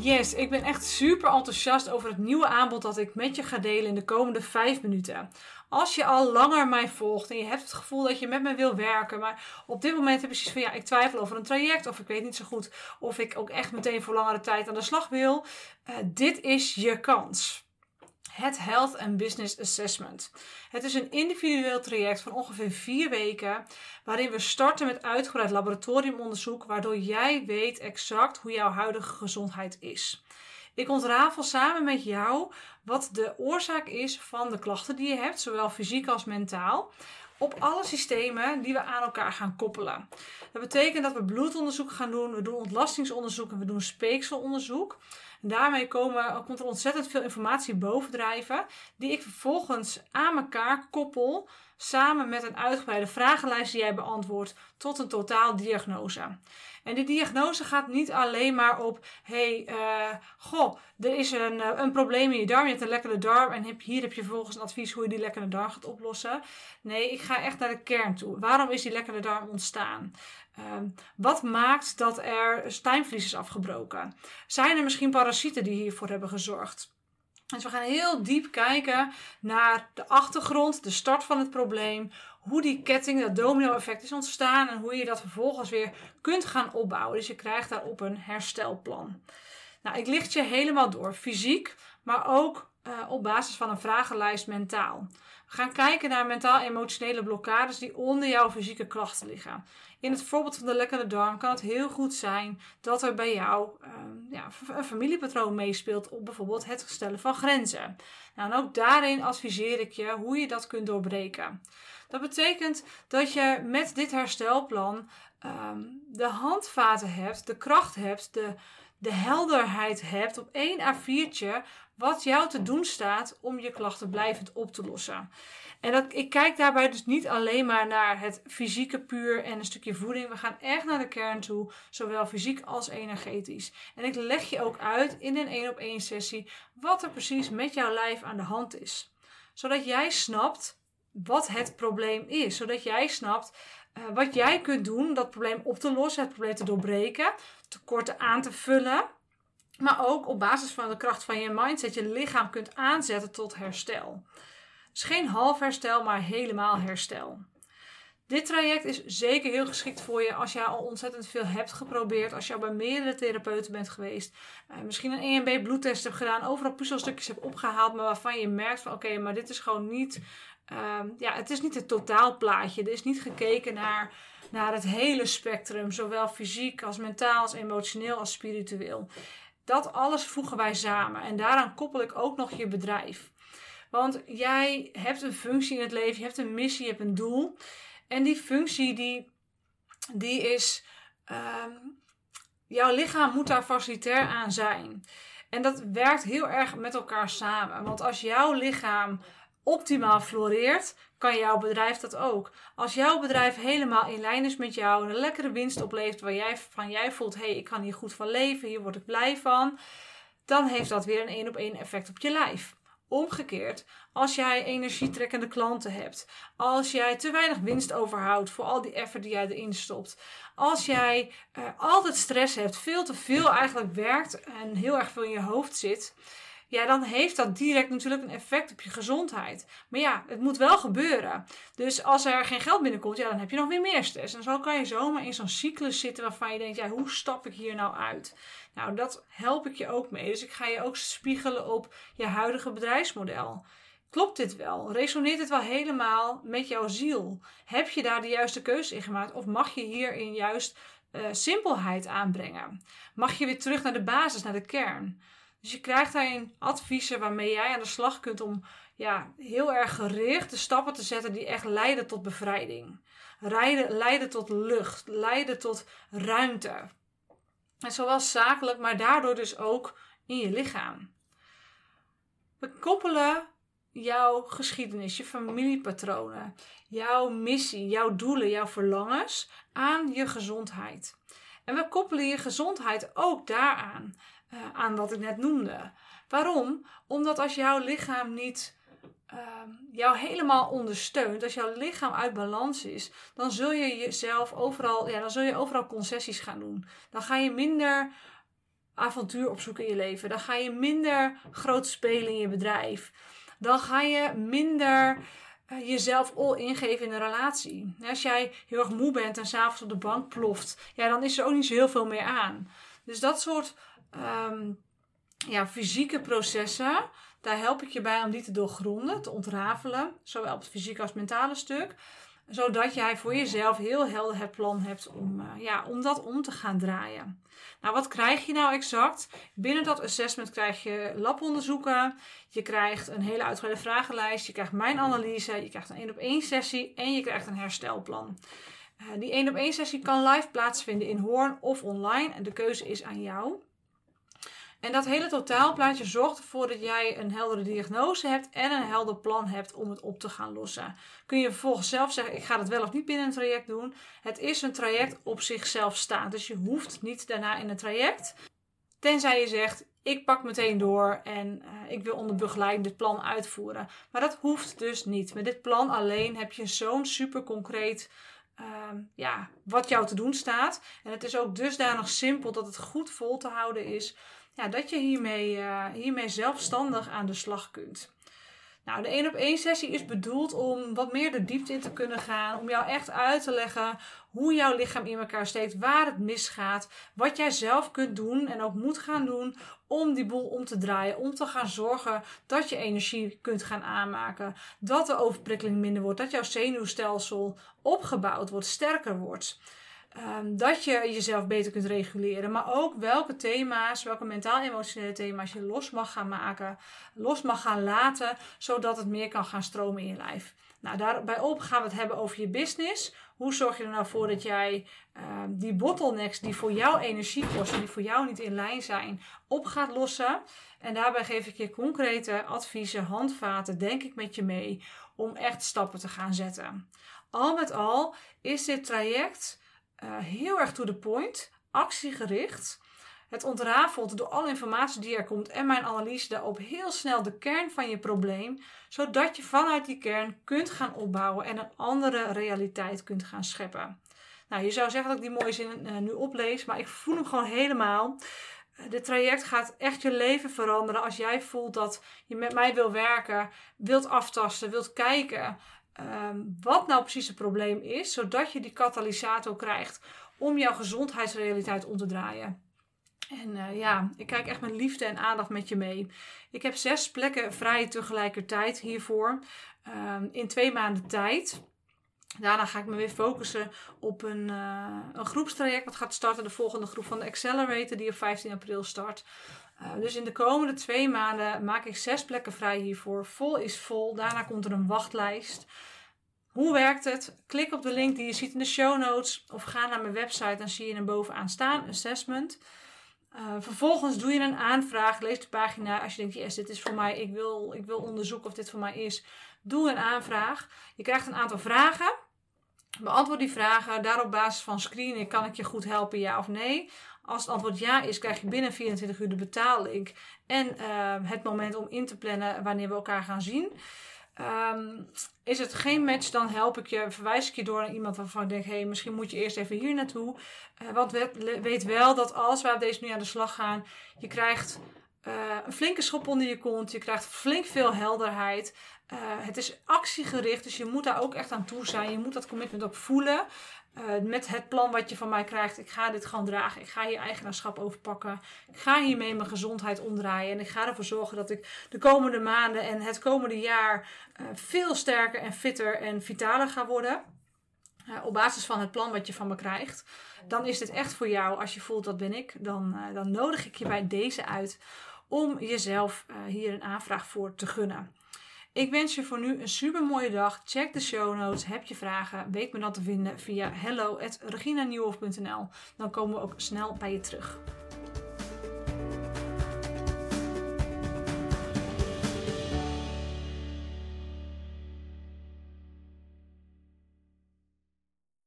Yes, ik ben echt super enthousiast over het nieuwe aanbod dat ik met je ga delen in de komende 5 minuten. Als je al langer mij volgt en je hebt het gevoel dat je met me wil werken, maar op dit moment heb je precies van ja, ik twijfel over een traject of ik weet niet zo goed of ik ook echt meteen voor langere tijd aan de slag wil, uh, dit is je kans het Health and Business Assessment. Het is een individueel traject van ongeveer vier weken, waarin we starten met uitgebreid laboratoriumonderzoek, waardoor jij weet exact hoe jouw huidige gezondheid is. Ik ontrafel samen met jou wat de oorzaak is van de klachten die je hebt, zowel fysiek als mentaal op alle systemen die we aan elkaar gaan koppelen. Dat betekent dat we bloedonderzoek gaan doen, we doen ontlastingsonderzoek en we doen speekselonderzoek. Daarmee komen, komt er ontzettend veel informatie bovendrijven, die ik vervolgens aan elkaar koppel, samen met een uitgebreide vragenlijst die jij beantwoordt, tot een totaaldiagnose. En die diagnose gaat niet alleen maar op: hey, uh, goh, er is een, uh, een probleem in je darm, je hebt een lekkere darm en hier heb je vervolgens een advies hoe je die lekkere darm gaat oplossen. Nee, ik ga echt naar de kern toe. Waarom is die lekkere darm ontstaan? Uh, wat maakt dat er stijnvlies is afgebroken? Zijn er misschien parasieten die hiervoor hebben gezorgd? Dus we gaan heel diep kijken naar de achtergrond, de start van het probleem, hoe die ketting, dat domino-effect is ontstaan en hoe je dat vervolgens weer kunt gaan opbouwen. Dus je krijgt daarop een herstelplan. Nou, ik licht je helemaal door, fysiek, maar ook uh, op basis van een vragenlijst mentaal. Gaan kijken naar mentaal-emotionele blokkades die onder jouw fysieke klachten liggen. In het voorbeeld van de lekkere darm kan het heel goed zijn dat er bij jou uh, ja, een familiepatroon meespeelt op bijvoorbeeld het stellen van grenzen. Nou, en ook daarin adviseer ik je hoe je dat kunt doorbreken. Dat betekent dat je met dit herstelplan um, de handvaten hebt, de kracht hebt, de, de helderheid hebt op één A4'tje wat jou te doen staat om je klachten blijvend op te lossen. En dat, ik kijk daarbij dus niet alleen maar naar het fysieke puur en een stukje voeding. We gaan echt naar de kern toe, zowel fysiek als energetisch. En ik leg je ook uit in een één op één sessie wat er precies met jouw lijf aan de hand is. Zodat jij snapt wat het probleem is. Zodat jij snapt uh, wat jij kunt doen dat probleem op te lossen, het probleem te doorbreken, tekorten aan te vullen. Maar ook op basis van de kracht van je mindset je lichaam kunt aanzetten tot herstel. Dus geen half herstel, maar helemaal herstel. Dit traject is zeker heel geschikt voor je als jij al ontzettend veel hebt geprobeerd. Als je al bij meerdere therapeuten bent geweest. Uh, misschien een EMB bloedtest hebt gedaan. Overal puzzelstukjes hebt opgehaald. Maar waarvan je merkt van oké, maar dit is gewoon niet Um, ja, het is niet het totaalplaatje. Er is niet gekeken naar, naar het hele spectrum, zowel fysiek als mentaal, als emotioneel, als spiritueel. Dat alles voegen wij samen. En daaraan koppel ik ook nog je bedrijf. Want jij hebt een functie in het leven, je hebt een missie, je hebt een doel. En die functie, die, die is. Um, jouw lichaam moet daar facilitair aan zijn. En dat werkt heel erg met elkaar samen. Want als jouw lichaam optimaal floreert, kan jouw bedrijf dat ook. Als jouw bedrijf helemaal in lijn is met jou, een lekkere winst oplevert waar jij van jij voelt, hé, hey, ik kan hier goed van leven, hier word ik blij van, dan heeft dat weer een één op één effect op je lijf. Omgekeerd, als jij energietrekkende klanten hebt, als jij te weinig winst overhoudt voor al die effort die jij erin stopt, als jij uh, altijd stress hebt, veel te veel eigenlijk werkt en heel erg veel in je hoofd zit, ja, dan heeft dat direct natuurlijk een effect op je gezondheid. Maar ja, het moet wel gebeuren. Dus als er geen geld binnenkomt, ja, dan heb je nog weer meer stress. En zo kan je zomaar in zo'n cyclus zitten waarvan je denkt, ja, hoe stap ik hier nou uit? Nou, dat help ik je ook mee. Dus ik ga je ook spiegelen op je huidige bedrijfsmodel. Klopt dit wel? Resoneert het wel helemaal met jouw ziel? Heb je daar de juiste keuze in gemaakt? Of mag je hierin juist uh, simpelheid aanbrengen? Mag je weer terug naar de basis, naar de kern? Dus je krijgt daarin adviezen waarmee jij aan de slag kunt om ja, heel erg gericht de stappen te zetten die echt leiden tot bevrijding. Leiden, leiden tot lucht, leiden tot ruimte. En zowel zakelijk, maar daardoor dus ook in je lichaam. We koppelen jouw geschiedenis, je familiepatronen, jouw missie, jouw doelen, jouw verlangens aan je gezondheid. En we koppelen je gezondheid ook daaraan. Uh, aan wat ik net noemde. Waarom? Omdat als jouw lichaam niet uh, jou helemaal ondersteunt, als jouw lichaam uit balans is, dan zul je jezelf overal, ja, dan zul je overal concessies gaan doen. Dan ga je minder avontuur opzoeken in je leven. Dan ga je minder groot spelen in je bedrijf. Dan ga je minder uh, jezelf all ingeven in een relatie. Als jij heel erg moe bent en s'avonds op de bank ploft, ja, dan is er ook niet zo heel veel meer aan. Dus dat soort um, ja, fysieke processen, daar help ik je bij om die te doorgronden, te ontrafelen. Zowel op het fysieke als mentale stuk zodat jij voor jezelf heel helder het plan hebt om, uh, ja, om dat om te gaan draaien. Nou, wat krijg je nou exact? Binnen dat assessment krijg je labonderzoeken. Je krijgt een hele uitgebreide vragenlijst. Je krijgt mijn analyse. Je krijgt een één op één sessie. En je krijgt een herstelplan. Uh, die één op één sessie kan live plaatsvinden in Hoorn of online. En de keuze is aan jou. En dat hele totaalplaatje zorgt ervoor dat jij een heldere diagnose hebt en een helder plan hebt om het op te gaan lossen. Kun je vervolgens zelf zeggen: ik ga het wel of niet binnen een traject doen. Het is een traject op zichzelf staan. Dus je hoeft niet daarna in een traject. Tenzij je zegt: ik pak meteen door en uh, ik wil onder begeleiding dit plan uitvoeren. Maar dat hoeft dus niet. Met dit plan alleen heb je zo'n super concreet. Uh, ja, wat jou te doen staat. En het is ook dusdanig simpel dat het goed vol te houden is ja, dat je hiermee, uh, hiermee zelfstandig aan de slag kunt. Nou, de 1 op 1 sessie is bedoeld om wat meer de diepte in te kunnen gaan. Om jou echt uit te leggen hoe jouw lichaam in elkaar steekt, waar het misgaat. Wat jij zelf kunt doen en ook moet gaan doen om die boel om te draaien. Om te gaan zorgen dat je energie kunt gaan aanmaken. Dat de overprikkeling minder wordt. Dat jouw zenuwstelsel opgebouwd wordt, sterker wordt. Um, dat je jezelf beter kunt reguleren. Maar ook welke thema's, welke mentaal-emotionele thema's je los mag gaan maken, los mag gaan laten, zodat het meer kan gaan stromen in je lijf. Nou, daarbij op gaan we het hebben over je business. Hoe zorg je er nou voor dat jij uh, die bottlenecks die voor jou energie kosten, die voor jou niet in lijn zijn, op gaat lossen? En daarbij geef ik je concrete adviezen, handvaten, denk ik met je mee, om echt stappen te gaan zetten. Al met al is dit traject uh, heel erg to the point, actiegericht. Het ontrafelt door alle informatie die er komt en mijn analyse daarop heel snel de kern van je probleem, zodat je vanuit die kern kunt gaan opbouwen en een andere realiteit kunt gaan scheppen. Nou, je zou zeggen dat ik die mooie zin uh, nu oplees, maar ik voel hem gewoon helemaal. Uh, dit traject gaat echt je leven veranderen als jij voelt dat je met mij wil werken, wilt aftasten, wilt kijken um, wat nou precies het probleem is, zodat je die katalysator krijgt om jouw gezondheidsrealiteit om te draaien. En uh, ja, ik kijk echt met liefde en aandacht met je mee. Ik heb zes plekken vrij tegelijkertijd hiervoor. Um, in twee maanden tijd. Daarna ga ik me weer focussen op een, uh, een groepstraject wat gaat starten. De volgende groep van de Accelerator die op 15 april start. Uh, dus in de komende twee maanden maak ik zes plekken vrij hiervoor. Vol is vol. Daarna komt er een wachtlijst. Hoe werkt het? Klik op de link die je ziet in de show notes of ga naar mijn website. Dan zie je hem bovenaan staan, assessment. Uh, vervolgens doe je een aanvraag. Lees de pagina als je denkt, yes, dit is voor mij. Ik wil, ik wil onderzoeken of dit voor mij is. Doe een aanvraag. Je krijgt een aantal vragen. Beantwoord die vragen. Daar op basis van screenen kan ik je goed helpen, ja of nee. Als het antwoord ja is, krijg je binnen 24 uur de betaling en uh, het moment om in te plannen wanneer we elkaar gaan zien. Um, is het geen match, dan help ik je, verwijs ik je door naar iemand waarvan ik denk: hey, misschien moet je eerst even hier naartoe. Uh, want weet wel dat als we op deze nu aan de slag gaan, je krijgt uh, een flinke schop onder je kont, je krijgt flink veel helderheid. Uh, het is actiegericht, dus je moet daar ook echt aan toe zijn. Je moet dat commitment ook voelen. Uh, met het plan wat je van mij krijgt. Ik ga dit gewoon dragen. Ik ga hier eigenaarschap overpakken. Ik ga hiermee mijn gezondheid omdraaien. En ik ga ervoor zorgen dat ik de komende maanden en het komende jaar veel sterker en fitter en vitaler ga worden. Uh, op basis van het plan wat je van me krijgt. Dan is dit echt voor jou. Als je voelt dat ben ik. Dan, dan nodig ik je bij deze uit. Om jezelf hier een aanvraag voor te gunnen. Ik wens je voor nu een super mooie dag. Check de show notes. Heb je vragen? Weet me dan te vinden via hello.reginanieuwhof.nl. Dan komen we ook snel bij je terug.